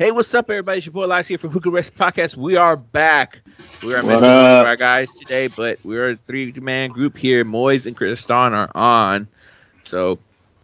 Hey, what's up, everybody? It's your boy Lars here from Hookah Rest Podcast. We are back. We are missing one of our guys today, but we're a three man group here. Moise and Kriston are on. So,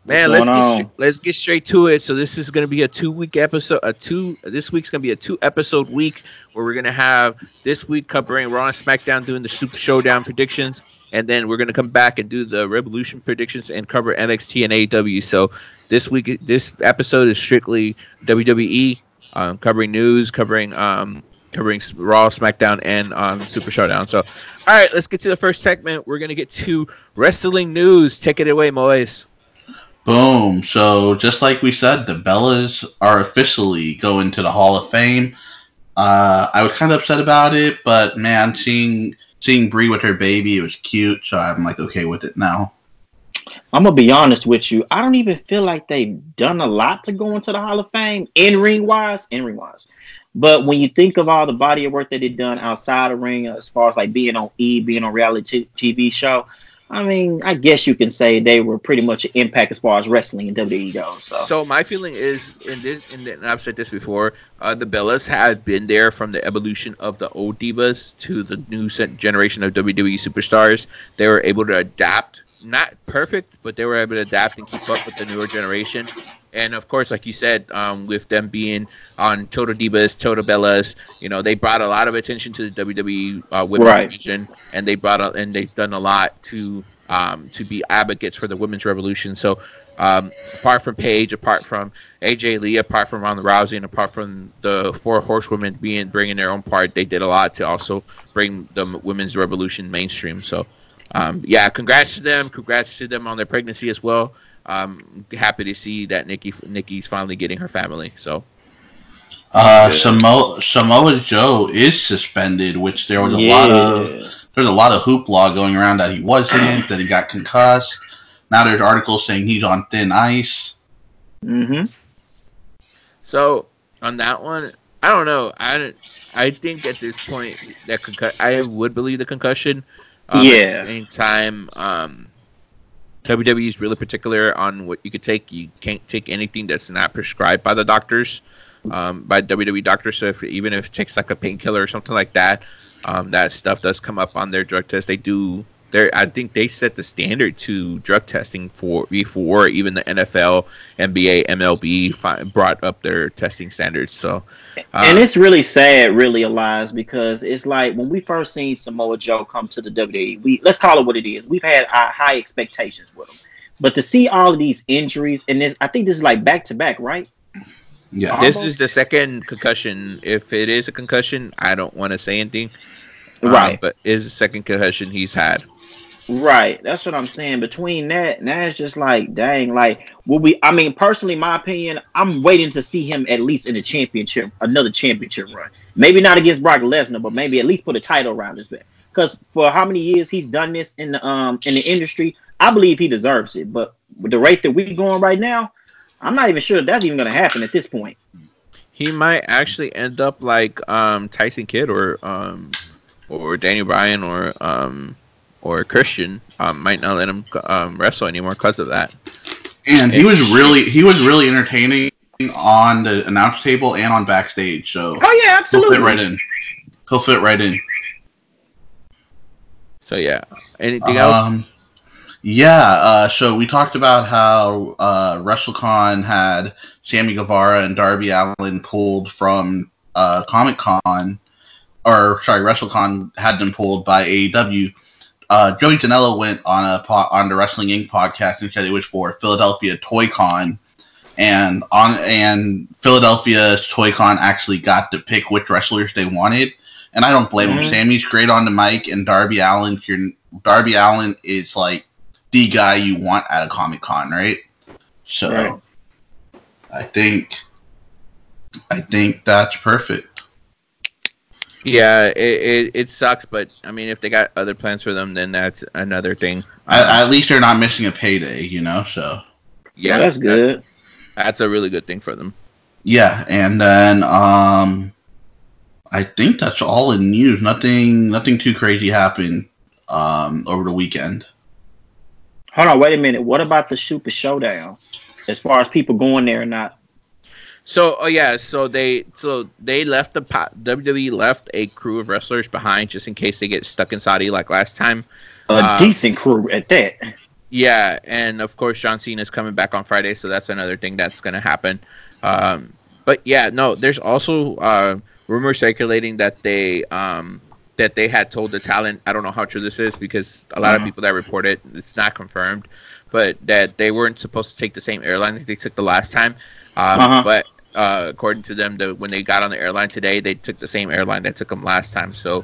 man, let's get straight, let's get straight to it. So this is going to be a two week episode. A two. This week's going to be a two episode week where we're going to have this week covering Raw and SmackDown, doing the Super Showdown predictions, and then we're going to come back and do the Revolution predictions and cover NXT and AEW. So this week, this episode is strictly WWE um, covering news, covering um, covering Raw, SmackDown, and um, Super Showdown. So, all right, let's get to the first segment. We're gonna get to wrestling news. Take it away, Moise. Boom. So, just like we said, the Bellas are officially going to the Hall of Fame. Uh, I was kind of upset about it, but man, seeing seeing Brie with her baby, it was cute. So I'm like okay with it now. I'm gonna be honest with you. I don't even feel like they've done a lot to go into the Hall of Fame in ring wise, in ring wise. But when you think of all the body of work that they've done outside the ring, as far as like being on E, being on reality t- TV show, I mean, I guess you can say they were pretty much an impact as far as wrestling and WWE goes. So. so my feeling is, in this, in the, and I've said this before, uh, the Bellas have been there from the evolution of the old divas to the new generation of WWE superstars. They were able to adapt not perfect, but they were able to adapt and keep up with the newer generation. And of course, like you said, um, with them being on Total Divas, Total Bellas, you know, they brought a lot of attention to the WWE uh, women's right. division, and they brought a, and they've done a lot to um, to be advocates for the women's revolution. So, um, apart from Paige, apart from AJ Lee, apart from Ronda Rousey, and apart from the four horsewomen being bringing their own part, they did a lot to also bring the women's revolution mainstream. So um, yeah, congrats to them. Congrats to them on their pregnancy as well. Um, happy to see that Nikki Nikki's finally getting her family. So. Uh, Samoa, Samoa Joe is suspended, which there was a yeah. lot of there's a lot of hoopla going around that he wasn't, that he got concussed. Now there's articles saying he's on thin ice. Mm-hmm. So on that one, I don't know. I I think at this point that concu- I would believe the concussion um, yeah. At the same time, um, WWE is really particular on what you could take. You can't take anything that's not prescribed by the doctors, um, by WWE doctors. So if even if it takes like a painkiller or something like that, um, that stuff does come up on their drug test. They do they I think they set the standard to drug testing for before even the NFL, NBA, MLB fi- brought up their testing standards. So, uh, and it's really sad, really, Elias, because it's like when we first seen Samoa Joe come to the WWE, we let's call it what it is. We've had uh, high expectations with him, but to see all of these injuries and this, I think this is like back to back, right? Yeah, Almost. this is the second concussion. If it is a concussion, I don't want to say anything. Right, um, but is the second concussion he's had. Right. That's what I'm saying. Between that, now it's just like, dang, like, will we? I mean, personally, my opinion, I'm waiting to see him at least in a championship, another championship run. Maybe not against Brock Lesnar, but maybe at least put a title around his back. Because for how many years he's done this in the um in the industry, I believe he deserves it. But with the rate that we're going right now, I'm not even sure that's even going to happen at this point. He might actually end up like um Tyson Kidd or um or Daniel Bryan or um or Christian um, might not let him um, wrestle anymore because of that. And he was really he was really entertaining on the announce table and on backstage. So oh yeah, absolutely, he'll fit right in. He'll fit right in. So yeah, anything else? Um, yeah, uh, so we talked about how uh, WrestleCon had Sammy Guevara and Darby Allin pulled from uh, Comic Con, or sorry, WrestleCon had them pulled by AEW uh, Joey Janela went on a on the Wrestling Inc. podcast and said it was for Philadelphia Toy Con, and on and Philadelphia Toy Con actually got to pick which wrestlers they wanted, and I don't blame mm-hmm. him. Sammy's great on the mic, and Darby Allin, your Darby Allin is like the guy you want at a Comic Con, right? So, right. I think, I think that's perfect. Yeah, it, it, it, sucks, but I mean, if they got other plans for them, then that's another thing. At, at least they're not missing a payday, you know. So yeah, that's good. That, that's a really good thing for them. Yeah, and then um, I think that's all in news. Nothing, nothing too crazy happened um over the weekend. Hold on, wait a minute. What about the Super Showdown? As far as people going there or not? So, oh yeah, so they so they left the WWE left a crew of wrestlers behind just in case they get stuck in Saudi like last time. A Uh, decent crew at that. Yeah, and of course John Cena is coming back on Friday, so that's another thing that's going to happen. Um, but yeah, no, there's also uh, rumors circulating that they um, that they had told the talent. I don't know how true this is because a lot of Uh-huh. people that report it, it's not confirmed, but that they weren't supposed to take the same airline that they took the last time. Um, Uh-huh. But uh, according to them, the, when they got on the airline today, they took the same airline that took them last time. So,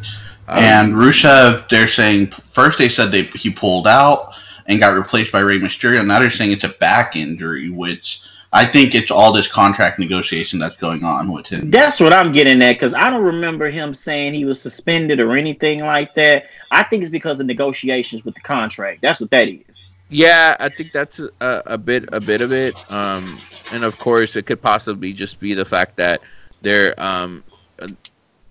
um, and Rusev, they're saying first they said they he pulled out and got replaced by Rey Mysterio. Now they're saying it's a back injury, which I think it's all this contract negotiation that's going on with him. That's what I'm getting at because I don't remember him saying he was suspended or anything like that. I think it's because of negotiations with the contract. That's what that is. Yeah, I think that's a, a bit a bit of it. Um, and of course, it could possibly just be the fact that there. Um,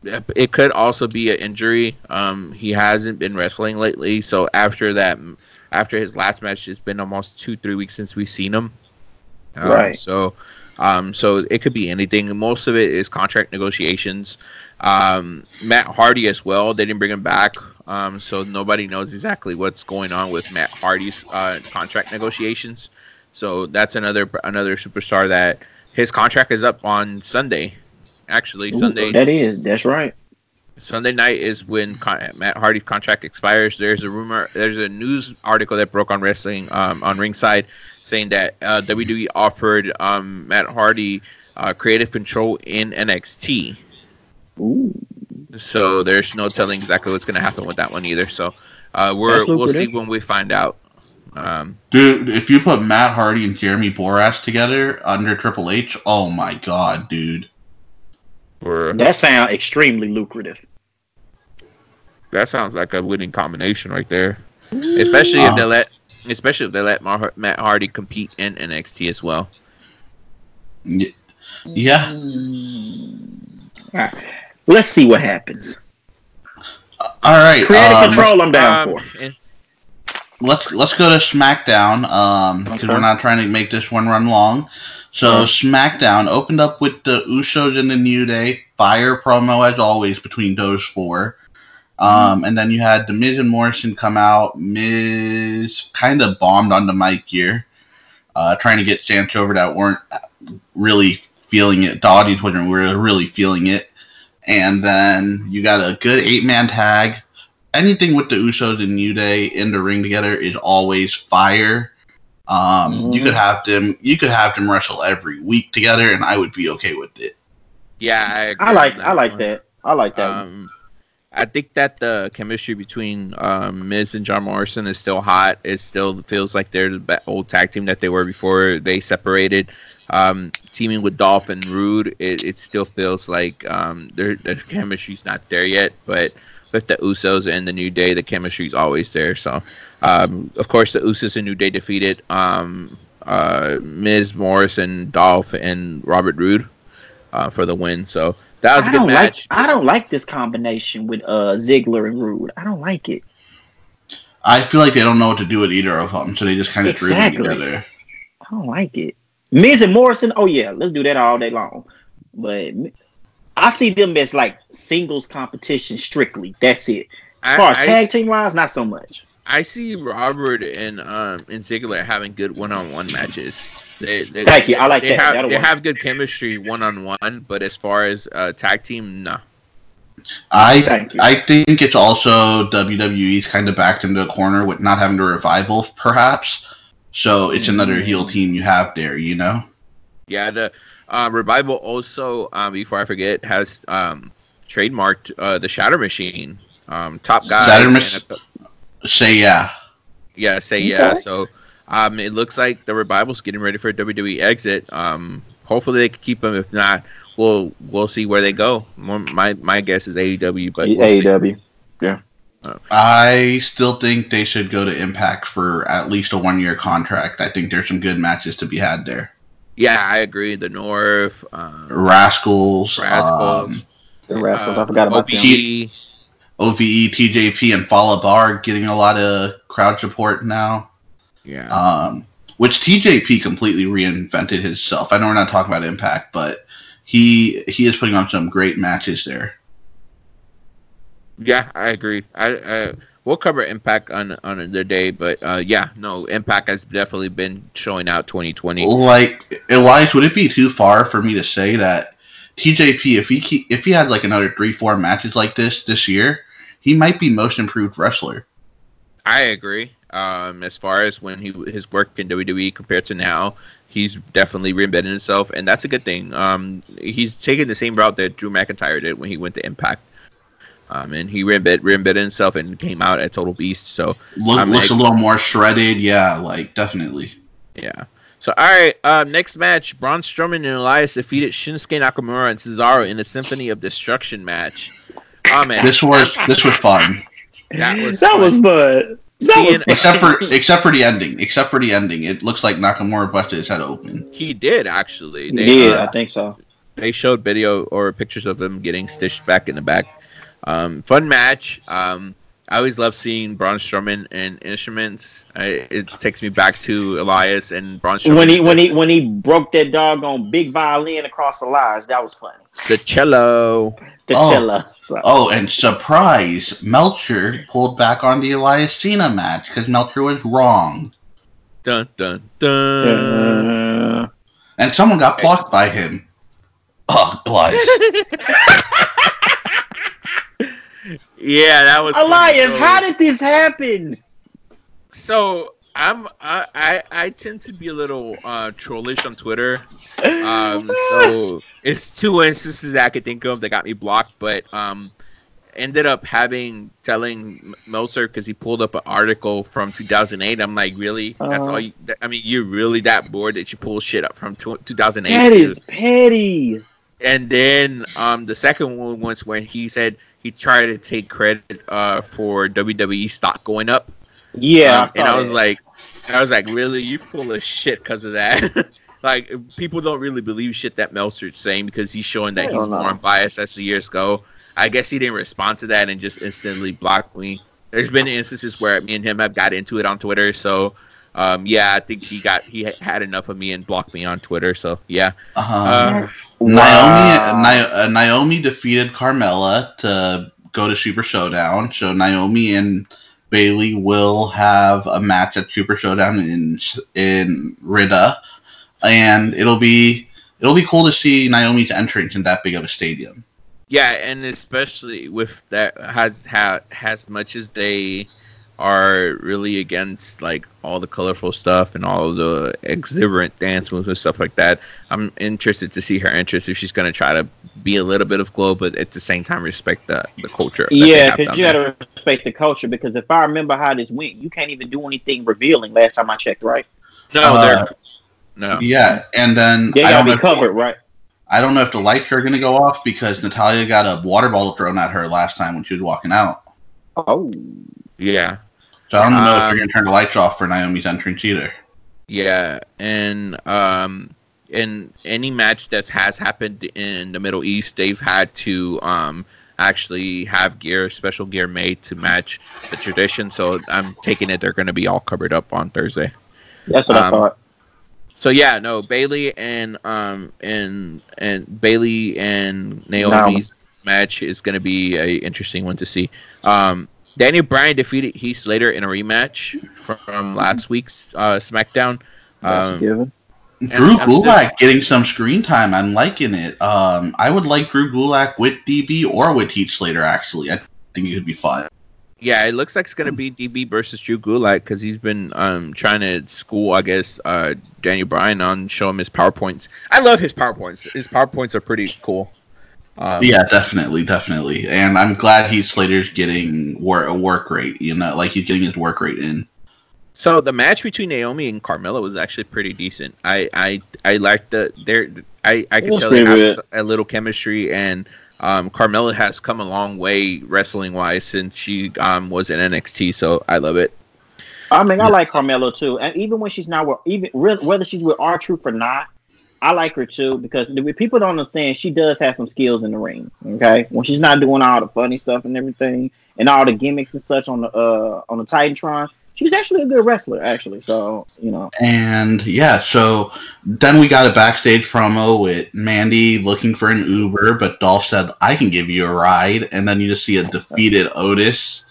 it could also be an injury. Um, he hasn't been wrestling lately, so after that, after his last match, it's been almost two three weeks since we've seen him. Um, Right. So, um, so it could be anything. Most of it is contract negotiations. Um, Matt Hardy as well. They didn't bring him back, um, so nobody knows exactly what's going on with Matt Hardy's uh, contract negotiations. So that's another another superstar that his contract is up on Sunday. Actually, Ooh, Sunday. That is. That's right. Sunday night is when con- Matt Hardy's contract expires. There's a rumor, there's a news article that broke on wrestling um, on Ringside saying that uh, WWE offered um, Matt Hardy uh, creative control in NXT. Ooh. So there's no telling exactly what's going to happen with that one either. So uh, we're, we'll see when we find out. Um, Dude, if you put Matt Hardy and Jeremy Borash together under Triple H, oh my god, dude. we're, That sounds extremely lucrative. that sounds like a winning combination right there. Especially if they let, especially if they let Mar- Matt Hardy compete in NXT as well. Yeah. All right. Let's see what happens. All right. Creative um, control, I'm down Um, for. Let's let's go to SmackDown um because Okay. we're not trying to make this one run long. So SmackDown opened up with the Usos and the New Day fire promo as always between those four. Um, and then you had the Miz and Morrison come out. Miz kind of bombed on the mic here, uh, trying to get chants over that weren't really feeling it. The audience wasn't really feeling it. And then you got a good eight man tag anything with the Usos and New Day in the ring together is always fire. Um, You Mhm. could have them. You could have them wrestle every week together, and I would be okay with it. yeah, I, agree I like I like one. that. I like that. Um, I think that the chemistry between um, Miz and John Morrison is still hot. It still feels like they're the old tag team that they were before they separated. Um, teaming with Dolph and Roode, it, it still feels like um, their the chemistry's not there yet. But with the Usos and the New Day, the chemistry's always there. So, um, of course, the Usos and New Day defeated um, uh, Miz, Morrison, Dolph, and Robert Roode uh, for the win. So that was a I good match. like I don't like this combination with uh Ziggler and Roode. I don't like it. I feel like they don't know what to do with either of them, so they just kind of Exactly. threw them together. I don't like it. Miz and Morrison, oh yeah, let's do that all day long. But I see them as like singles competition strictly. That's it. As I- far as I tag s- team wise, not so much. I see Robert and um and Ziggler having good one-on-one matches. They, they, Thank you. I like they that. Have, That'll they work. have good chemistry one-on-one, but as far as uh, tag team, no. I I think it's also WWE's kind of backed into a corner with not having a revival, perhaps. So it's another Mm. heel team you have there, you know. Yeah, the uh, revival also, uh, before I forget, has um, trademarked uh, the Shatter Machine. Um, top guys. Shatter and Mach- a- Say yeah. yeah, say yeah. So um, it looks like the revival's getting ready for a WWE exit. Um, hopefully they can keep them. If not, we'll we'll see where they go. My my guess is AEW, but we'll see. AEW. I still think they should go to Impact for at least a one year contract. I think there's some good matches to be had there. Yeah, I agree. The North, um, Rascals, um, Rascals, The Rascals. I forgot about them. OVE. OVE, TJP, and Fallah Bahh getting a lot of crowd support now. Yeah, Um, which TJP completely reinvented himself. I know we're not talking about Impact, but he he is putting on some great matches there. Yeah, I agree. I, I we'll cover Impact on on the day, but uh, yeah, no, Impact has definitely been showing out 2020. Like Elias, would it be too far for me to say that TJP, if he keep, if he had like another three four matches like this this year, he might be most improved wrestler. I agree. Um, as far as when he his work in WWE compared to now, he's definitely reinvented himself, and that's a good thing. Um, he's taking the same route that Drew McIntyre did when he went to Impact. Um, and he reinvented, reinvented himself and came out at Total Beast. So Look, I'm looks like- a little more shredded. Yeah, like definitely. Yeah. So all right, um, next match: Braun Strowman and Elias defeated Shinsuke Nakamura and Cesaro in a Symphony of Destruction match. Oh man, This was this was fun, that was that fun. was fun. That Seeing- was except for except for the ending. Except for the ending, it looks like Nakamura busted his head open. he did actually. They, yeah, uh, I think so. they showed video or pictures of them getting stitched back in the back. Um, fun match. Um, I always love seeing Braun Strowman and instruments. I, it takes me back to Elias and Braun Strowman. When he when he when he broke that dog on big violin across the lines, that was funny. the cello. The Oh. cello. So- Oh, and surprise, Meltzer pulled back on the Elias Cena match because Meltzer was wrong, Dun dun dun. Uh, and someone got blocked by him. Oh, Elias. Yeah, that was. Elias, how did this happen? So I'm I, I I tend to be a little uh trollish on Twitter. Um so it's two instances that I could think of that got me blocked, but um ended up having telling Meltzer because he pulled up an article from 2008. I'm like, really? That's Uh. all you? I mean, you're really that bored that you pull shit up from tw 2008? that too? is petty. And then um, the second one was when he said he tried to take credit uh, for WWE stock going up. Yeah, Um, I and I was that. like, I was like, really, you full of shit because of that. like people don't really believe shit that Meltzer's saying because he's showing that Hell he's no. more unbiased as the years go. I guess he didn't respond to that and just instantly blocked me. There's been instances where me and him have got into it on Twitter, so um, yeah, I think he got he had enough of me and blocked me on Twitter. So yeah, Uh, uh, Naomi Wow. Ni- uh, Naomi defeated Carmella to go to Super Showdown. So Naomi and Bayley will have a match at Super Showdown in in Riyadh, and it'll be it'll be cool to see Naomi's entrance in that big of a stadium. Yeah, and especially with that has ha, as much as they are really against like all the colorful stuff and all the exuberant dance moves and stuff like that. I'm interested to see her interest if she's gonna try to be a little bit of glow, but at the same time respect the the culture. Yeah, because you got to respect the culture. Because if I remember how this went, you can't even do anything revealing. Last time I checked, right? no, Uh, no. Yeah, and then They I gotta don't, be if, covered, right? I don't know if the lights are going to go off because Natalya got a water bottle thrown at her last time when she was walking out. Oh, Yeah, So I don't know if Um, they're going to turn the lights off for Naomi's entrance either. Yeah, and um, in any match that has happened in the Middle East, they've had to um actually have gear, special gear made to match the tradition. So I'm taking it they're going to be all covered up on Thursday. that's what I Um, thought. So yeah, no Bayley and um and and Bayley and Naomi's match is going to be a interesting one to see. Um, Daniel Bryan defeated Heath Slater in a rematch from, from last week's uh, SmackDown. That's a Um, given. Drew I'm still- Gulak getting some screen time. I'm liking it. Um, I would like Drew Gulak with DB or with Heath Slater. Actually, I think it could be fun. Yeah, it looks like it's gonna be DB versus Drew Gulak because he's been um trying to school, I guess, uh Daniel Bryan on show him his powerpoints. I love his powerpoints. His powerpoints are pretty cool. Um, yeah, definitely, definitely. And I'm glad Heath Slater's getting wor- a work rate. You know, like he's getting his work rate in. So the match between Naomi and Carmella was actually pretty decent. I I I liked the there. I I could was tell they pretty have a little chemistry and. Um, Carmella has come a long way wrestling wise since she um, was in NXT, so I love it. I mean, I like Carmella too, and even when she's not with, even re- whether she's with R Truth or not, I like her too because people don't understand she does have some skills in the ring. Okay, when she's not doing all the funny stuff and everything, and all the gimmicks and such on the uh on the Titantron, she's actually a good wrestler, actually. So you know. And yeah, so then we got a backstage promo with Mandy looking for an Uber, but Dolph said, "I can give you a ride," and then you just see a defeated Otis.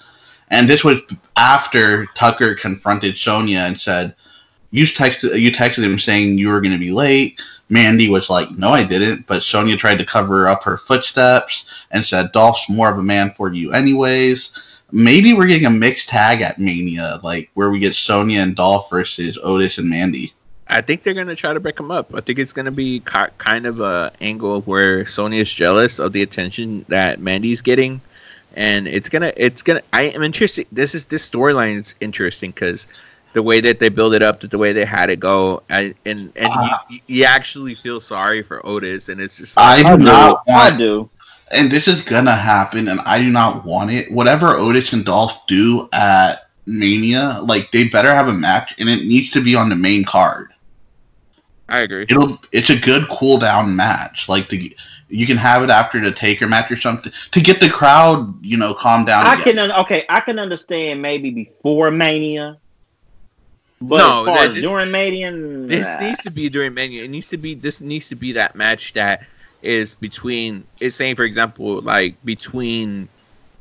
And this was after Tucker confronted Sonya and said, "You texted you texted him saying you were going to be late." Mandy was like, "No, I didn't," but Sonya tried to cover up her footsteps and said, "Dolph's more of a man for you, anyways." Maybe we're getting a mixed tag at Mania, like where we get Sonya and Dolph versus Otis and Mandy. I think they're gonna try to break them up. I think it's gonna be ki- kind of a angle where Sonya's jealous of the attention that Mandy's getting, and it's gonna it's gonna. I am interested. This is this storyline is interesting because the way that they build it up, the way they had it go, I, and and Uh, you, you actually feel sorry for Otis, and it's just I like, I do do. not I want, do. and this is gonna happen, and I do not want it. Whatever Otis and Dolph do at Mania, like they better have a match, and it needs to be on the main card. I agree. It'll it's a good cool down match. Like the you can have it after the Taker match or something to get the crowd, you know, calm down. I again. can un- okay. I can understand maybe before Mania, but No, that- this- during Mania, This nah. needs to be during Mania. It needs to be this needs to be that match that is between it's saying for example like between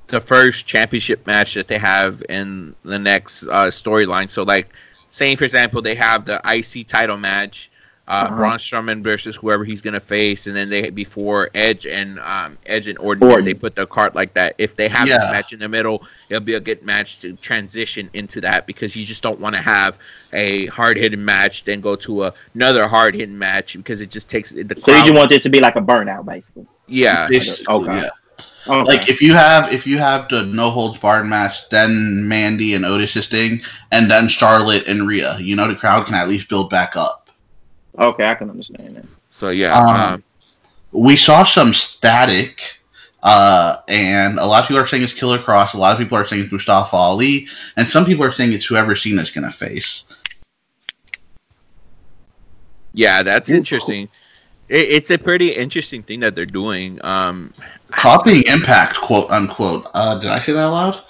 the first championship match that they have in the next uh, storyline. So like saying for example they have the IC title match, uh, Uh-huh. Braun Strowman versus whoever he's gonna face, and then they before Edge and um, Edge and Orton, Orton. they put the cart like that. If they have this match in the middle, it'll be a good match to transition into that because you just don't want to have a hard hitting match then go to a, another hard hitting match because it just takes the crowd. So you just want it to be like a burnout, basically. yeah, Basically, Okay. yeah. Okay. Like if you have if you have the no holds barred match, then Mandy and Otis's thing, and then Charlotte and Rhea, you know the crowd can at least build back up. Okay, I can understand that. so yeah. Um, um, we saw some static, uh, and a lot of people are saying it's Killer Kross. A lot of people are saying it's Mustafa Ali, and some people are saying it's whoever Cena's gonna face. yeah, that's interesting. It, it's a pretty interesting thing that they're doing. Um, Copying Impact, quote unquote. Uh, did I say that out loud?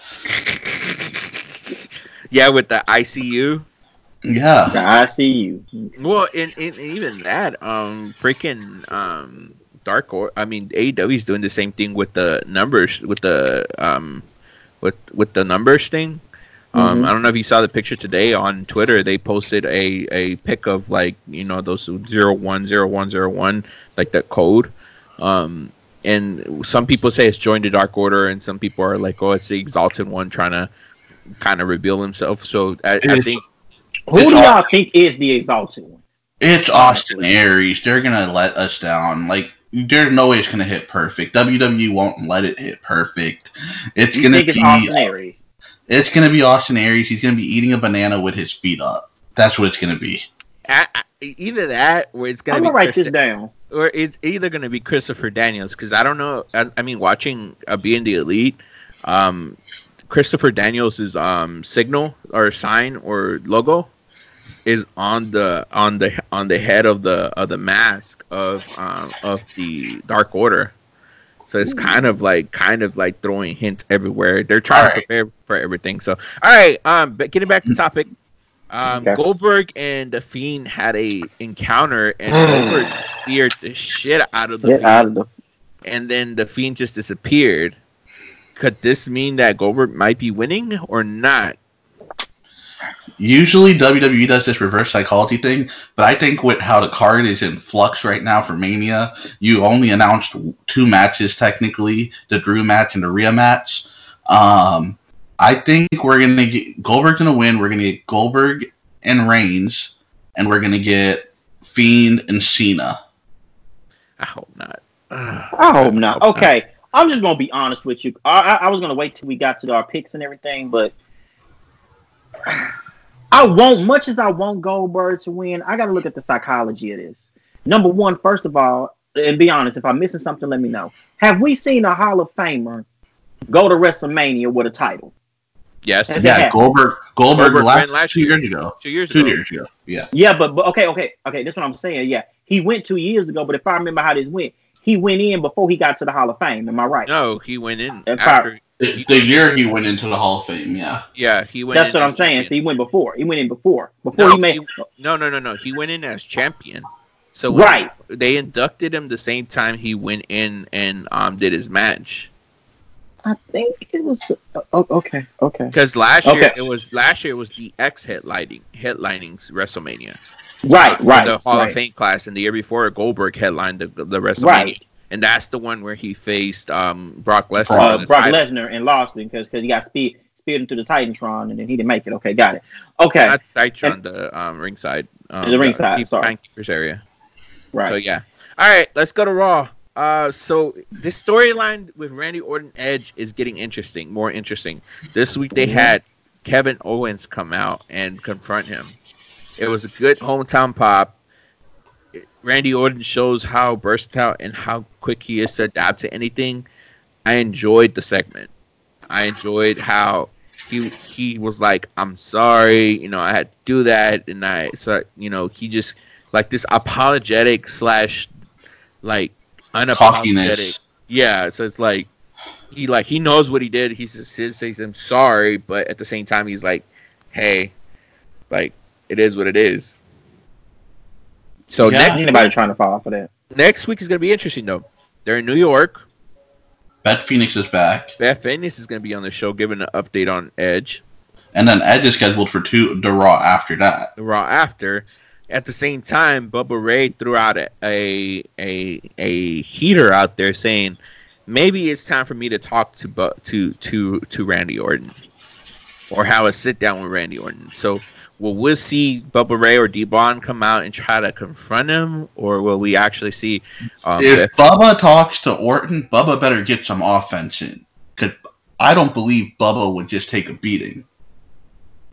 yeah, with the ICU. Yeah. I see you. Well, and, and even that, um, freaking um, Dark or I mean, AEW is doing the same thing with the numbers, with the um, with with the numbers thing. Um, Mhm. I don't know if you saw the picture today on Twitter. They posted a a pic of like you know those zero one zero one zero one like that code. Um, and some people say it's joined the Dark Order, and some people are like, oh, it's the Exalted One trying to kind of reveal himself. So I, I think Who It's do y'all think is the exalted one? It's Austin Aries. They're gonna let us down. Like there's no way it's gonna hit perfect. WWE won't let it hit perfect. It's You gonna think it's be Austin Aries? it's gonna be Austin Aries. He's gonna be eating a banana with his feet up. That's what it's gonna be. I, I- either that or it's gonna I'm gonna write Chris- this down. or it's either going to be Christopher Daniels because I don't know. I, I mean, watching uh, being the elite, um, Christopher Daniels' um, signal or sign or logo is on the on the on the head of the of the mask of um, of the Dark Order. So it's kind of like kind of like throwing hints everywhere. They're trying to Alright. prepare for everything. So all right, um, but getting back to the topic. Um, Okay. Goldberg and the Fiend had a encounter, and Mm. Goldberg speared the shit out of the Get Fiend, out of the. and then the Fiend just disappeared. Could this mean that Goldberg might be winning or not? Usually WWE does this reverse psychology thing, but I think with how the card is in flux right now for Mania, you only announced two matches technically, the Drew match and the Rhea match. Um, I think we're gonna get Goldberg's gonna win. We're gonna get Goldberg and Reigns, and we're gonna get Fiend and Cena. I hope not. I hope not. Okay, I'm just gonna be honest with you. I, I, I was gonna wait till we got to our picks and everything, but I won't. Much as I want Goldberg to win, I got to look at the psychology of this. Number one, first of all, and be honest. If I'm missing something, let me know. Have we seen a Hall of Famer go to WrestleMania with a title? Yes, And- Yeah, Yeah. Goldberg. Goldberg, Goldberg last, last two year. years ago. two years Two ago. years ago. Yeah. Yeah, but, but okay, okay, okay. That's what I'm saying. Yeah, he went two years ago, but if I remember how this went, he went in before he got to the Hall of Fame. Am I right? No, he went in If after. The, the year he went into the Hall of Fame, yeah. Yeah, he went. That's in what I'm as saying. So he went before. He went in before. Before No, he made. he- No, no, no, no. He went in as champion. So when Right. they inducted him the same time he went in and um did his match. I think it was. Oh, okay. Okay. Because last year it was last year it was the X headlining headlining WrestleMania. Right. Uh, Right. The Hall right. of Fame class, and the year before Goldberg headlined the the WrestleMania. Right. And that's the one where he faced um Brock Lesnar. Brock- Uh, Brock. Lesnar and lost it because because he got speed speared into the Titantron and then he didn't make it. Okay, got it. Okay, Not Titantron, the um ringside. Um, The ringside, sorry. timekeepers area. right. So yeah. All right, let's go to Raw. Uh, so this storyline with Randy Orton Edge is getting interesting, more interesting. This week they Mhm. had Kevin Owens come out and confront him. It was a good hometown pop. Randy Orton shows how versatile and how quick he is to adapt to anything. I enjoyed the segment. I enjoyed how he he was like, "I'm sorry, you know, I had to do that," and I so you know he just like this apologetic slash like unapologetic. Yeah, so it's like he like he knows what he did. He just says, says I'm sorry, but at the same time he's like, hey, like it is what it is. So Yeah, next Anybody trying to fall for that? next week is gonna be interesting though. They're in New York. Beth Phoenix is back, Beth Phoenix is gonna be on the show giving an update on Edge. and then Edge is scheduled for two the Raw after that. the Raw after. At the same time, Bubba Ray threw out a, a a a heater out there saying maybe it's time for me to talk to Bu- to to to Randy Orton or have a sit down with Randy Orton. So will we see Bubba Ray or D-Von come out and try to confront him, or will we actually see? Um, If Bubba talks to Orton, Bubba better get some offense in. Cause I don't believe Bubba would just take a beating.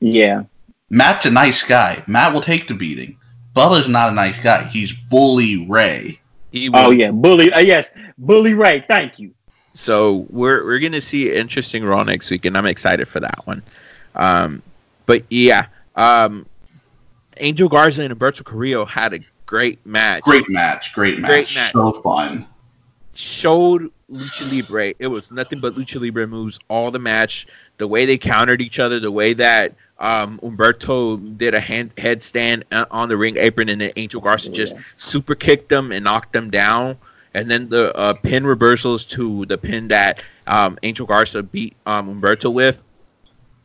Yeah. Matt's a nice guy. Matt will take the beating. Bubba's not a nice guy. He's bully Ray. he Oh yeah. Bully. Uh, yes. Bully Ray. Thank you. So we're we're gonna see an interesting Raw next week, and I'm excited for that one. Um, but yeah, um, Angel Garza and Alberto Carrillo had a great match. Great match. Great match. Great match. So fun. Showed lucha libre. It was nothing but lucha libre moves all the match. The way they countered each other, the way that um, Humberto did a hand headstand uh, on the ring apron, and then Angel Garza just yeah. super kicked them and knocked them down. And then the uh, pin reversals to the pin that um, Angel Garza beat um, Humberto with.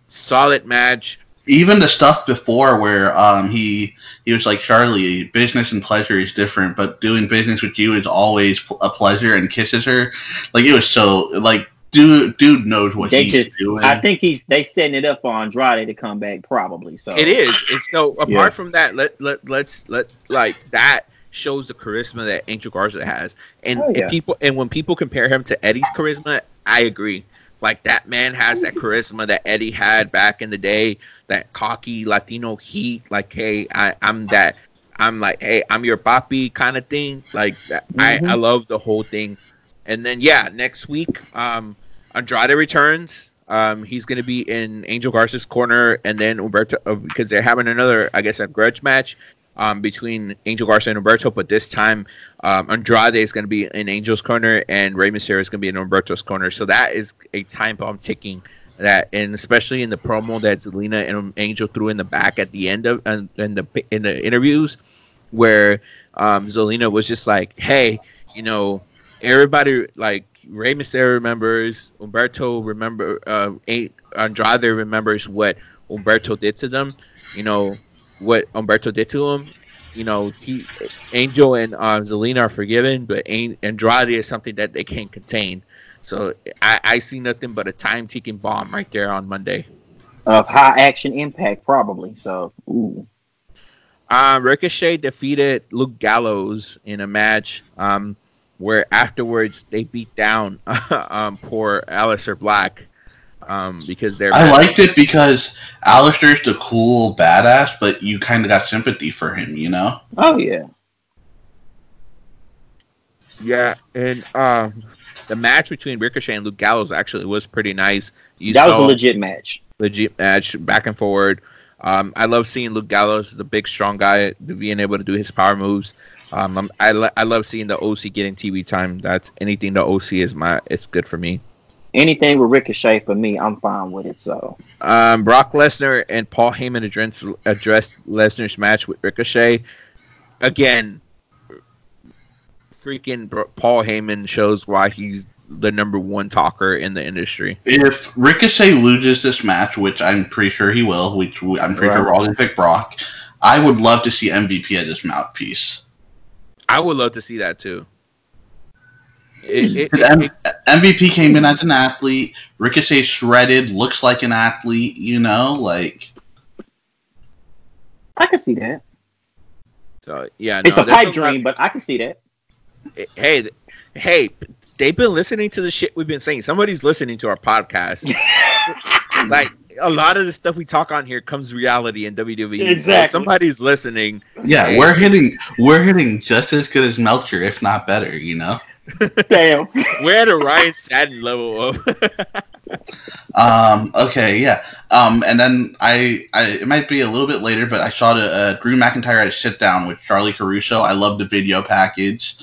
Solid match. Even the stuff before where um he he was like Charlie, business and pleasure is different, but doing business with you is always pl- a pleasure and kisses her. Like it was so like dude dude knows what They he's just- doing. I think he's they setting it up for Andrade to come back probably. So It is. It's so apart Yeah. from that, let let let's let like that shows the charisma that Angel Garza has, and, Oh, and people and when people compare him to Eddie's charisma, I agree. Like that man has that charisma that Eddie had back in the day, that cocky Latino heat. Like, hey, I, I'm that. I'm like, hey, I'm your papi kind of thing. Like, that, I. I love the whole thing. And then yeah, next week, um, Andrade returns. Um, he's gonna be in Angel Garza's corner, and then Humberto uh, because they're having another, I guess, a grudge match um, between Angel Garza and Humberto. But this time, um, Andrade is gonna be in Angel's corner, and Rey Mysterio is gonna be in Humberto's corner. So that is a time bomb ticking. That and especially in the promo that Zelina and Angel threw in the back at the end of and in the in the interviews, where um, Zelina was just like, "Hey, you know, everybody like Rey Mysterio remembers, Humberto remember, uh, Andrade remembers what Humberto did to them. You know what Humberto did to him. You know he, Angel and uh, Zelina are forgiven, but Andrade is something that they can't contain. So I, I see nothing but a time ticking bomb right there on Monday. of high action impact probably. So ooh. Uh, Ricochet defeated Luke Gallows in a match um, where afterwards they beat down um, poor Aleister Black um, because they're I liked it because Aleister's the cool badass, but you kind of got sympathy for him, you know? Oh yeah. yeah, and um, the match between Ricochet and Luke Gallows actually was pretty nice. You that was a legit match. legit match back and forward. Um, I love seeing Luke Gallows, the big strong guy, being able to do his power moves. Um, I'm- I, lo- I love seeing the OC getting TV time. That's anything the OC is my it's good for me. Anything with Ricochet for me, I'm fine with it. So Um, Brock Lesnar and Paul Heyman addressed, addressed Lesnar's match with Ricochet. Again, freaking Bro- Paul Heyman shows why he's the number one talker in the industry. If Ricochet loses this match, which I'm pretty sure he will, which we- I'm pretty sure we're all gonna pick Brock, I would love to see MVP at his mouthpiece. I would love to see that too. It, it, M- it- MVP came in as an athlete. Ricochet shredded, looks like an athlete. You know, like I can see that. so, yeah, It's no, a pipe no- dream, but I can see that. Hey, hey, they've been listening to the shit we've been saying. Somebody's listening to our podcast. like a lot of the stuff we talk on here comes reality in WWE. So Exactly. somebody's listening. yeah, Hey. we're hitting we're hitting just as good as Meltzer, if not better. You know. Damn. We're at a Ryan Satin level of. Um. Okay. Yeah. Um. And then I, I, it might be a little bit later, but I saw the uh, Drew McIntyre at a sit down with Charly Caruso. I love the video package.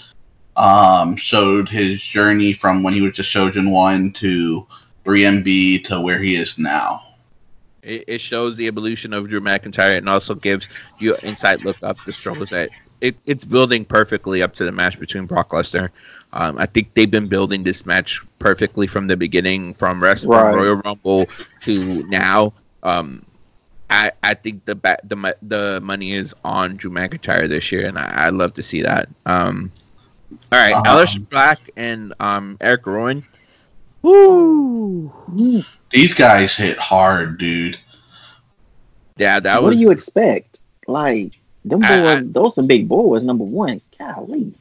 Um. Showed his journey from when he was just Chosen One to 3MB to where he is now. it, it shows the evolution of Drew McIntyre and also gives you an inside look of the struggles that it, it's building perfectly up to the match between Brock Lesnar. Um, I think they've been building this match perfectly from the beginning, from rest from Right. Royal Rumble to now. Um, I I think the ba- the the money is on Drew McIntyre this year, and I, I'd love to see that. Um, all right, Um, Aleister Black and um, Eric Rowan. Woo! These guys hit hard, dude. Yeah, that what was do you expect? Like them boys, I- I- those are big boys. Number one, golly.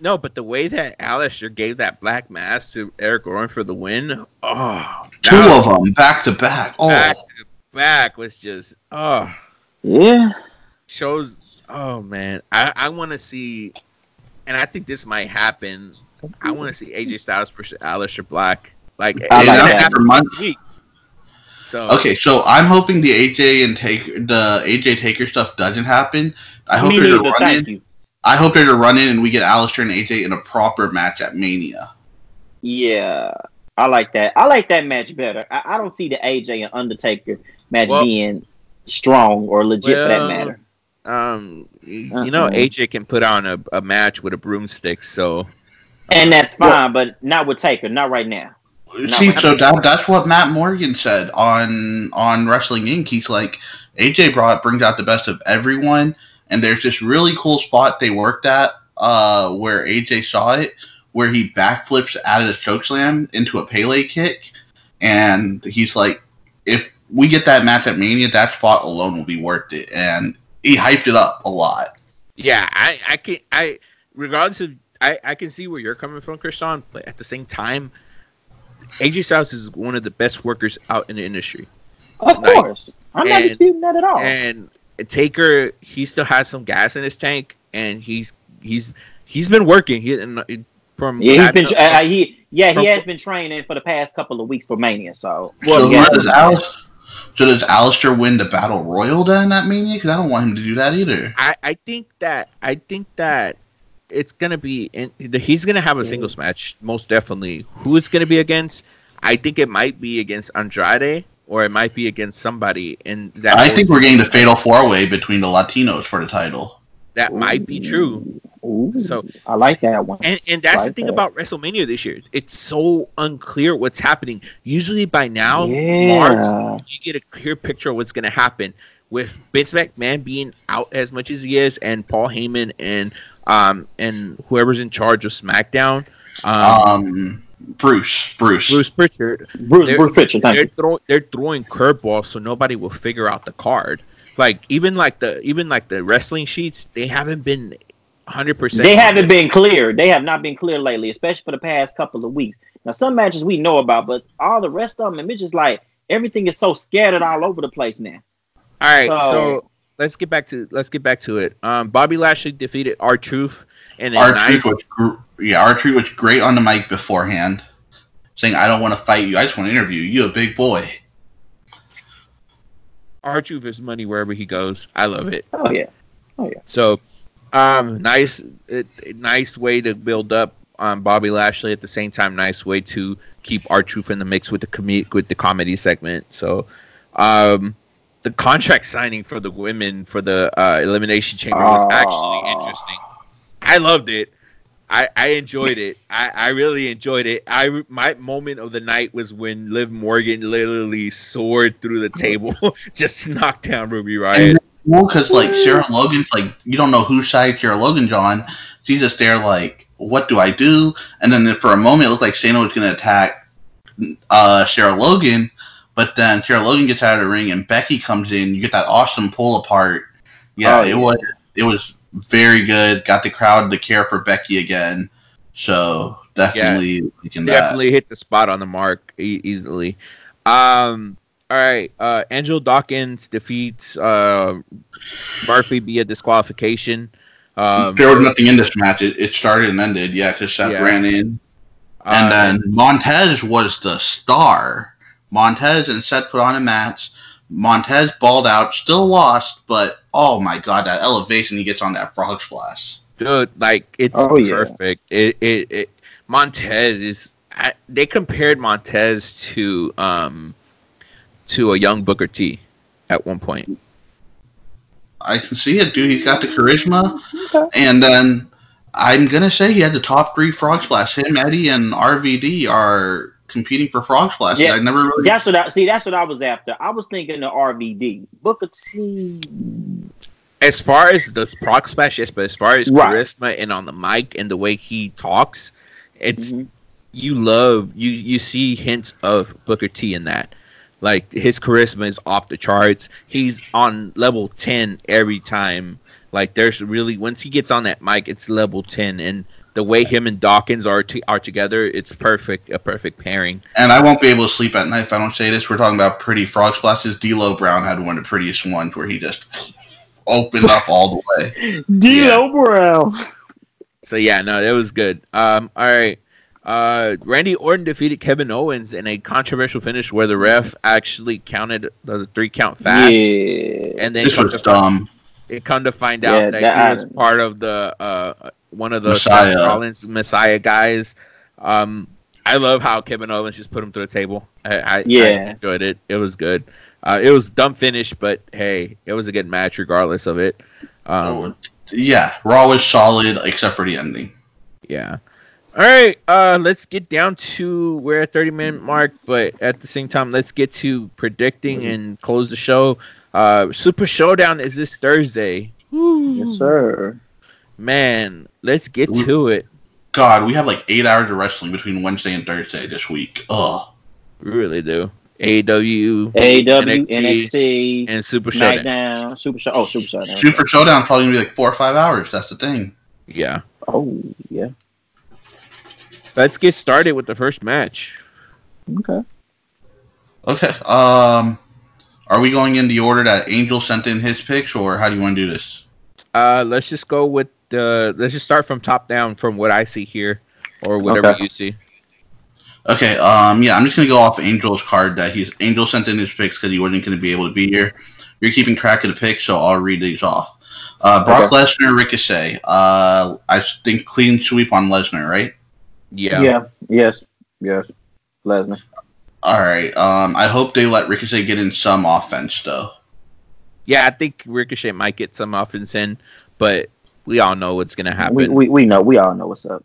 No, but the way that Aleister gave that Black Mass to Eric Rowan for the win, oh, Two that of them back to back. Oh, back to back was just oh Yeah, shows. Oh man, I I want to see, and I think this might happen. I want to see AJ Styles versus Aleister Black. Like I it like might that. happen next week. So Okay, so I'm hoping the AJ and take the AJ Taker stuff doesn't happen. I hope me there's a neither. run in. You. I hope there's a run in and we get Aleister and AJ in a proper match at Mania. Yeah, I like that. I like that match better. I, I don't see the AJ and Undertaker match Well- being strong or legit for that matter. um, you, you know. AJ can put on a, a match with a broomstick. So And that's fine, but not with Taker. Not right now. No, See, but- so that that's what Matt Morgan said on on Wrestling Inc. He's like, AJ brought brings out the best of everyone, and there's this really cool spot they worked at uh, where AJ saw it, where he backflips out of the chokeslam into a Pele kick, and he's like, if we get that match at Mania, that spot alone will be worth it, and he hyped it up a lot. Yeah, I, I can I regardless of I, I can see where you're coming from, Krishan, but at the same time, AJ Styles is one of the best workers out in the industry. Of Like, course, I'm not disputing that at all. And Taker, he still has some gas in his tank, and he's he's he's been working. He and uh, from yeah, he's been I- uh, he yeah from- he has been training for the past couple of weeks for Mania. So Well, so, yeah. does Aleister, so does Aleister win the Battle Royal then at Mania? Because I don't want him to do that either. I, I think that I think that it's gonna be in, he's gonna have a singles match most definitely. Who it's gonna be against? I think it might be against Andrade or it might be against somebody, and that I think we're getting the fatal four way between the Latinos for the title. that might be true. Ooh, So- I like that one. And and that's the thing that. about WrestleMania this year. It's so unclear what's happening. Usually by now, March, yeah, you get a clear picture of what's going to happen with Vince McMahon being out as much as he is, and Paul Heyman and um and whoever's in charge of SmackDown, um, Um, Bruce, Bruce. Bruce Pritchard. Bruce they're- Bruce Pritchard. Thank They're you. throwing they're throwing curveballs so nobody will figure out the card. Like even like the even like the wrestling sheets, they haven't been hundred percent. They haven't been clear. They have not been clear lately, especially for the past couple of weeks. Now, some matches we know about, but all the rest of them, it's just like everything is so scattered all over the place now. All right, so, So- let's get back to let's get back to it. Um, Bobby Lashley defeated R Truth and a Our nice. was gr- yeah, our was great on the mic beforehand, saying, "I don't want to fight you. I just want to interview you. You a big boy." R Truth is money wherever he goes. I love it. Oh yeah, oh yeah. So, um, nice, uh, nice way to build up um, Bobby Lashley. At the same time, nice way to keep R Truth in the mix with the com- with the comedy segment. So, um, the contract signing for the women for the uh, elimination chamber was actually interesting. I loved it. I, I enjoyed it. I, I really enjoyed it. I my moment of the night was when Liv Morgan literally soared through the table just to knock down Ruby Riott. Well, because like Sarah Logan's like you don't know whose side Sarah Logan's on. She's just there like, what do I do? And then for a moment, it looked like Shayna was going to attack uh, Sarah Logan, but then Sarah Logan gets out of the ring and Becky comes in. You get that awesome pull apart. Yeah, Oh, it yeah. was it was very good. Got the crowd to care for Becky again. So definitely that. definitely hit the spot on the mark e- easily. Um, all right, uh, Angelo Dawkins defeats uh, Murphy via disqualification. Um, there was nothing in this match. It, it started and ended. Yeah, because Seth Yeah. ran in. uh, And then Montez was the star. Montez and Seth put on a match. Montez balled out, still lost, but oh my god, that elevation he gets on that frog splash. dude, like it's Oh, yeah. perfect. It, it, it Montez is. I, they compared Montez to um to a young Booker T at one point. I can see it, dude. He's got the charisma, Okay. and then I'm gonna say he had the top three frog splash. Him, Eddie, and RVD are competing for frog splash. Yeah. I never really. That's what I see. That's what I was after. I was thinking the RVD Booker T. As far as the frog splash, yes, but as far as Right. charisma and on the mic and the way he talks, it's Mhm. you love you you see hints of Booker T in that. Like his charisma is off the charts. He's on level 10 every time. Like there's really once he gets on that mic, it's level 10 and the way him and Dawkins are t- are together, it's perfect, a perfect pairing. And I won't be able to sleep at night if I don't say this. We're talking about pretty frog splashes. D'Lo Brown had one of the prettiest ones where he just opened up all the way. D'Lo Brown. So yeah, no, that was good. Um, all right. Uh, Randy Orton defeated Kevin Owens in a controversial finish where the ref actually counted the three count fast, Yeah. and then This was to, find, dumb. it come to find Yeah, out that, that- he was part of the uh one of the Messiah. Seth Rollins Messiah guys. Um, I love how Kevin Owens just put him to the table. I, I, I Yeah. enjoyed it. It was good. Uh, it was dumb finish, but hey, it was a good match regardless of it. Um, Oh, yeah, Raw was solid except for the ending. Yeah. All right. Uh, let's get down to we're at 30 minute mark, but at the same time, let's get to predicting and close the show. Uh, Super Showdown is this Thursday. Woo. Yes, sir. Man, let's get We- to it. God, we have like eight hours of wrestling between Wednesday and Thursday this week. Ugh. We really do. AEW AEW, NXT, NXT, and Super Showdown. SmackDown, Super Show. Oh, Super Showdown. Super Showdown probably gonna be like four or five hours. That's the thing. Yeah. Oh, yeah. Let's get started with the first match. Okay. Okay. Um, are we going in the order that Angel sent in his picks, or how do you want to do this? Uh, let's just go with the. Let's just start from top down, from what I see here, or whatever Okay. you see. Okay. Um, yeah, I'm just gonna go off Angel's card that he's Angel sent in his picks because he wasn't gonna be able to be here. You're keeping track of the picks, so I'll read these off. Uh, Brock Lesnar, Ricochet. Uh, I think clean sweep on Lesnar, right? Yeah. Yeah. Yes. Yes. Lesnar. All right. Um, I hope they let Ricochet get in some offense though. Yeah, I think Ricochet might get some offense in, but we all know what's gonna happen. We, we we know. We all know what's up.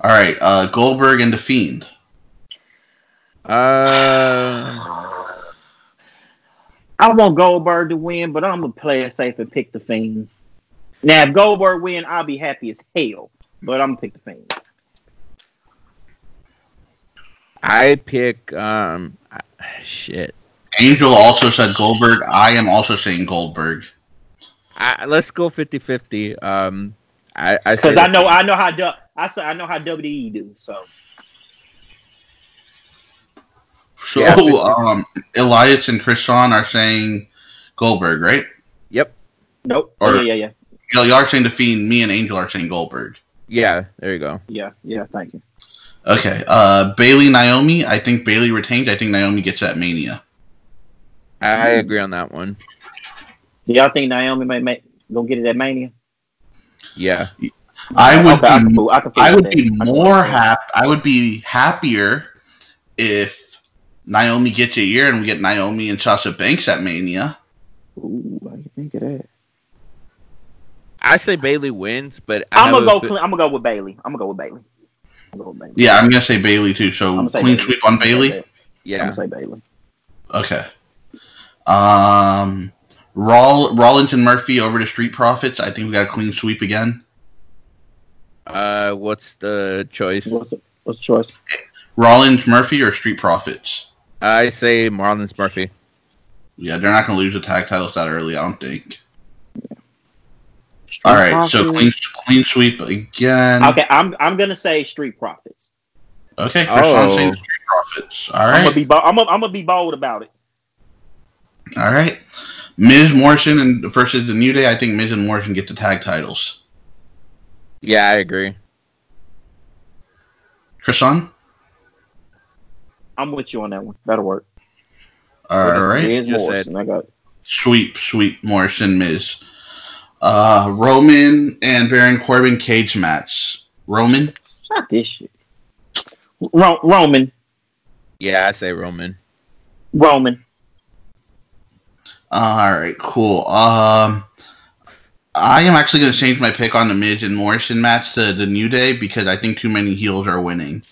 All right. Uh, Goldberg and the Fiend. uh, I want Goldberg to win, but I'm gonna play it safe and pick the Fiend. Now, if Goldberg win, I'll be happy as hell. But I'm gonna pick the Fiend. I pick um, shit. Angel also said Goldberg. I am also saying Goldberg. I, let's go 50-50. Um, I I Because I the know I know how du- I say I know how WWE do. So So Yeah, um, Elias and Chris Sean are saying Goldberg, right? Yep. nope. Or- Oh, yeah, yeah, Y'all y'all are saying the Fiend. Me and Angel are saying Goldberg. Yeah. There you go. yeah, yeah, yeah. Thank you. Okay. Uh, Bayley Naomi. I think Bayley retained. I think Naomi gets that Mania. I agree on that one. Do y'all think Naomi may make gonna get it at Mania? Yeah. I would Okay, I can be, fool- I can I would that. be more fool with that. happy. I would be happier if Naomi gets a year and we get Naomi and Sasha Banks at Mania. Ooh, I didn't think of that. I say Bayley wins, but I I'm gonna go. fe- Clean, I'm gonna go with Bayley. I'm gonna go with Bayley. I'm go with Bayley. Yeah, I'm gonna say Bayley too. So I'm gonna say clean Bayley. sweep on I'm gonna Bayley. say- I'm gonna say Bayley. Okay. Um, Raw, Rollins and Murphy over to Street Profits. I think we got a clean sweep again. uh, what's the choice? What's the, what's the choice? Rollins, Murphy, or Street Profits. I say Rollins Murphy. Yeah, they're not gonna lose the tag titles that early. I don't think. Street All right, so clean clean sweep again. Okay, I'm I'm gonna say Street Profits. Okay, Chris Oh. saying Street Profits. All I'm right, gonna be bo- I'm gonna, I'm gonna be bold about it. all right. Miz Morrison and versus the New Day. I think Miz and Morrison get the tag titles. Yeah, I agree. Chris on. I'm with you on that one. That'll work. All right. Miz Just Morrison. I got it. Sweep, sweep, Morrison, Miz. Uh, Roman and Baron Corbin cage match. Roman. not this shit. Ro- Roman. Yeah, I say Roman. Roman. All right, cool. Um, I am actually going to change my pick on the Miz and Morrison match to the New Day because I think too many heels are winning.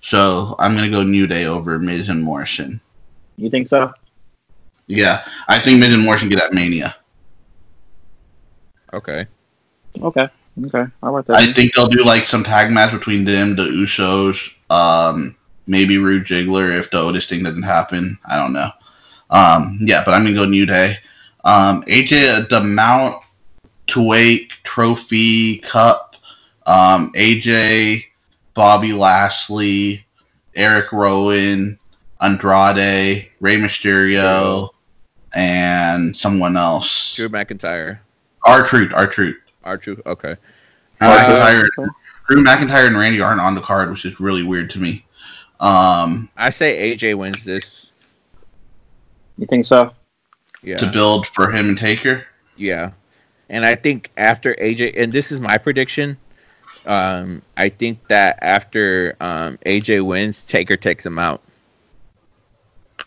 So I'm going to go New Day over Miz and Morrison. You think so? Yeah, I think Miz and Morrison get at Mania. Okay. Okay. Okay. I'll write that. I think they'll do like some tag match between them, the Usos, um, maybe Roode Ziggler if the Otis thing doesn't happen. I don't know. Um, yeah, but I'm gonna go New Day. Um, AJ the Mount Tuwaiq Trophy Cup. Um, AJ, Bobby Lashley, Erick Rowan, Andrade, Rey Mysterio, and someone else. Drew McIntyre. R Truth, R Truth. R Truth. Okay. Drew Uh, McIntyre Okay. Drew McIntyre and Randy aren't on the card, which is really weird to me. Um, I say AJ wins this. You think so? Yeah. To build for him and Taker. Yeah. And I think after AJ, and this is my prediction, um, I think that after um, AJ wins, Taker takes him out.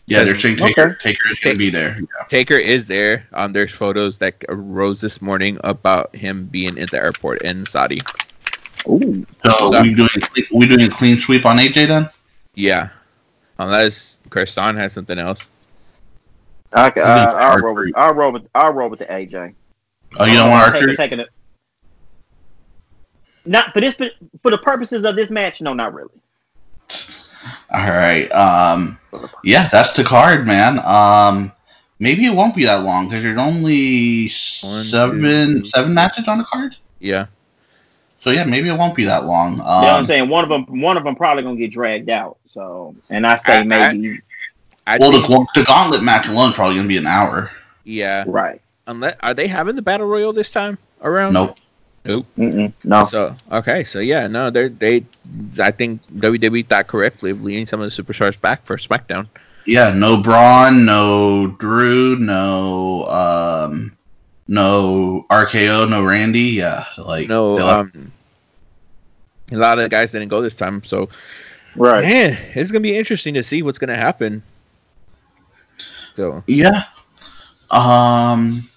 Yeah, they're saying Taker. Okay. Taker is going to be there. Yeah. Taker is there. Um, there's photos that arose this morning about him being at the airport in Saudi. Ooh. So So- we doing we doing a clean sweep on AJ then? Yeah. Unless Kriston has something else. Okay. Uh, I, I, will roll with I'll roll with I'll roll with the AJ. Oh, you don't want Taker Archer? taking it. Not for this, for the purposes of this match. No, not really. All right. Um, yeah, that's the card, man. Um, maybe it won't be that long because there's only One, seven two, seven matches on the card. Yeah. So yeah, maybe it won't be that long. you know what I'm Um, saying? One of them, one of them probably gonna get dragged out. So, and I say I- maybe I well, think, the, the gauntlet match alone is probably going to be an hour. yeah. right. Unless are they having the battle royal this time around? Nope. Nope. Mm-mm, no. So okay, so yeah, no, they're they. I think WWE thought correctly of leading some of the superstars back for SmackDown. Yeah, no Braun, no Drew, no um, no RKO, no Randy. Yeah, like No, they left- um, a lot of guys didn't go this time, so Right. man, it's gonna be interesting to see what's gonna happen. So, yeah. Um,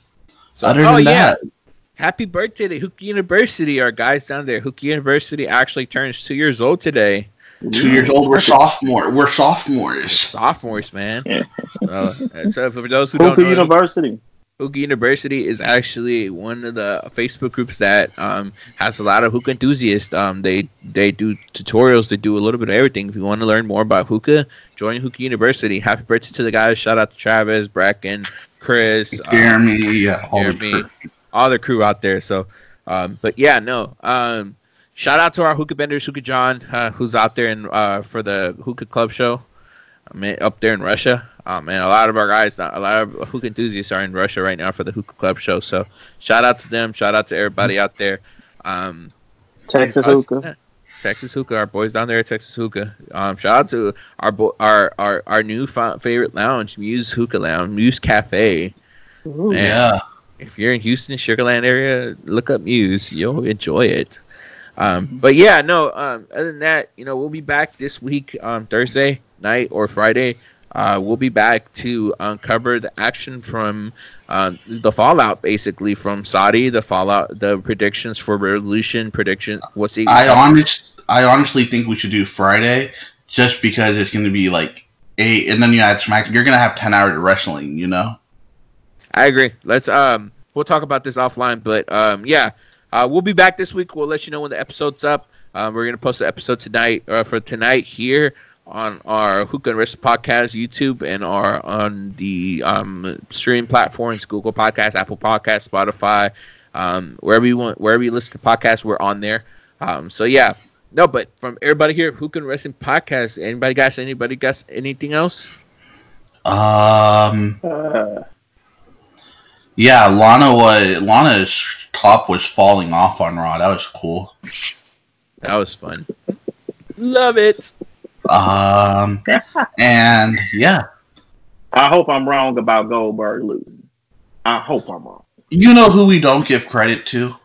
so other oh than yeah, that, happy birthday to Hookah University, our guys down there. Hookah University actually turns two years old today. two years old, we're sophomore. We're sophomores. Sophomores, man. Yeah. so, so for those who don't know, University. Hookah University is actually one of the Facebook groups that um, has a lot of hookah enthusiasts. Um, they they do tutorials. They do a little bit of everything. If you want to learn more about hookah, join Hookah University. Happy birthday to the guys! Shout out to Travis, Bracken, Chris, um, Jeremy, yeah, all the crew. all the crew out there. So, um, but yeah, no. Um, shout out to our hookah benders, Hookah John, uh, who's out there in uh, for the hookah club show. I mean, up there in Russia. Oh man, a lot of our guys, a lot of hookah enthusiasts are in Russia right now for the hookah club show. So, shout out to them. Shout out to everybody out there. Um, Texas us- Hookah. Texas Hookah, our boys down there at Texas Hookah. Um, shout out to our bo- our our our new fa- favorite lounge, Muse Hookah Lounge, Muse Cafe. Ooh. Man. Yeah, If you're in Houston, Sugarland area, look up Muse. You'll enjoy it. Um, but yeah, no. Um, other than that, you know, we'll be back this week on Thursday night or Friday. Uh, we'll be back to uncover the action from uh, the fallout, basically from Saudi, the fallout, the predictions for Revolution, predictions. What's the? I honest, I honestly think we should do Friday, just because it's going to be like eight, and then you add Smack. You're going to have ten hours of wrestling, you know. I agree. Let's um, we'll talk about this offline, but um, yeah, uh, we'll be back this week. We'll let you know when the episode's up. Um, we're gonna post the episode tonight uh, for tonight here on our Hookah and Wrist podcast YouTube and our on the um, stream platforms Google Podcast, Apple Podcast, Spotify, um, wherever you want, wherever you listen to podcasts, we're on there. Um, so yeah, no, but from everybody here, Hookah and Wrestling Podcast, anybody got anybody got anything else? Um, Uh, yeah, Lana was Lana's top was falling off on Raw. That was cool. That was fun. Love it. Um, and yeah, I hope I'm wrong about Goldberg losing. I hope I'm wrong. you know who we don't give credit to.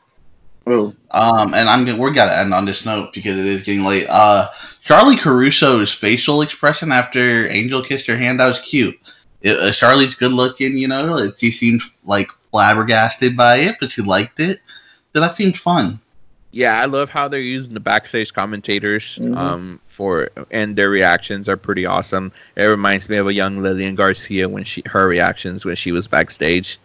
Ooh. Um, and I'm gonna we're gotta end on this note because it is getting late. Uh, Charly Caruso's facial expression after Angel kissed her hand that was cute. It, uh, Charly's good looking, you know. like, She seemed like flabbergasted by it, but she liked it. So that seemed fun. Yeah, I love how they're using the backstage commentators Mhm. um, for and their reactions are pretty awesome. It reminds me of a young Lillian Garcia when she her reactions when she was backstage.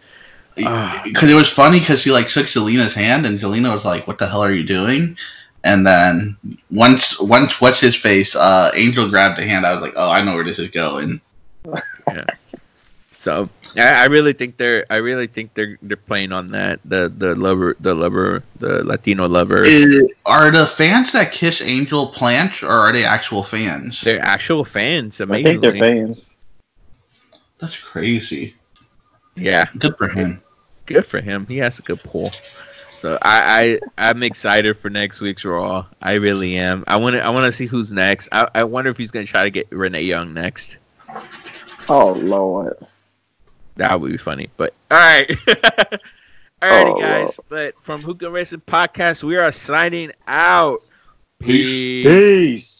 Because it was funny because she like shook Zelina's hand and Zelina was like, "What the hell are you doing?" And then once once what's his face, uh, Angel grabbed the hand. I was like, "Oh, I know where this is going." So I, I really think they're I really think they're they're playing on that the the lover the lover the Latino lover. Uh, are the fans that kiss Angel plants or are they actual fans? they're actual fans. I think they're fans. That's crazy. yeah. Good for him. good for him. He has a good pull. So I, I I'm excited for next week's Raw. I really am. I want to I want to see who's next. I, I wonder if he's gonna try to get Renee Young next. Oh Lord. That would be funny. But all right, alrighty Oh, guys. But from Hookah Racing Podcast, we are signing out. Peace. Peace.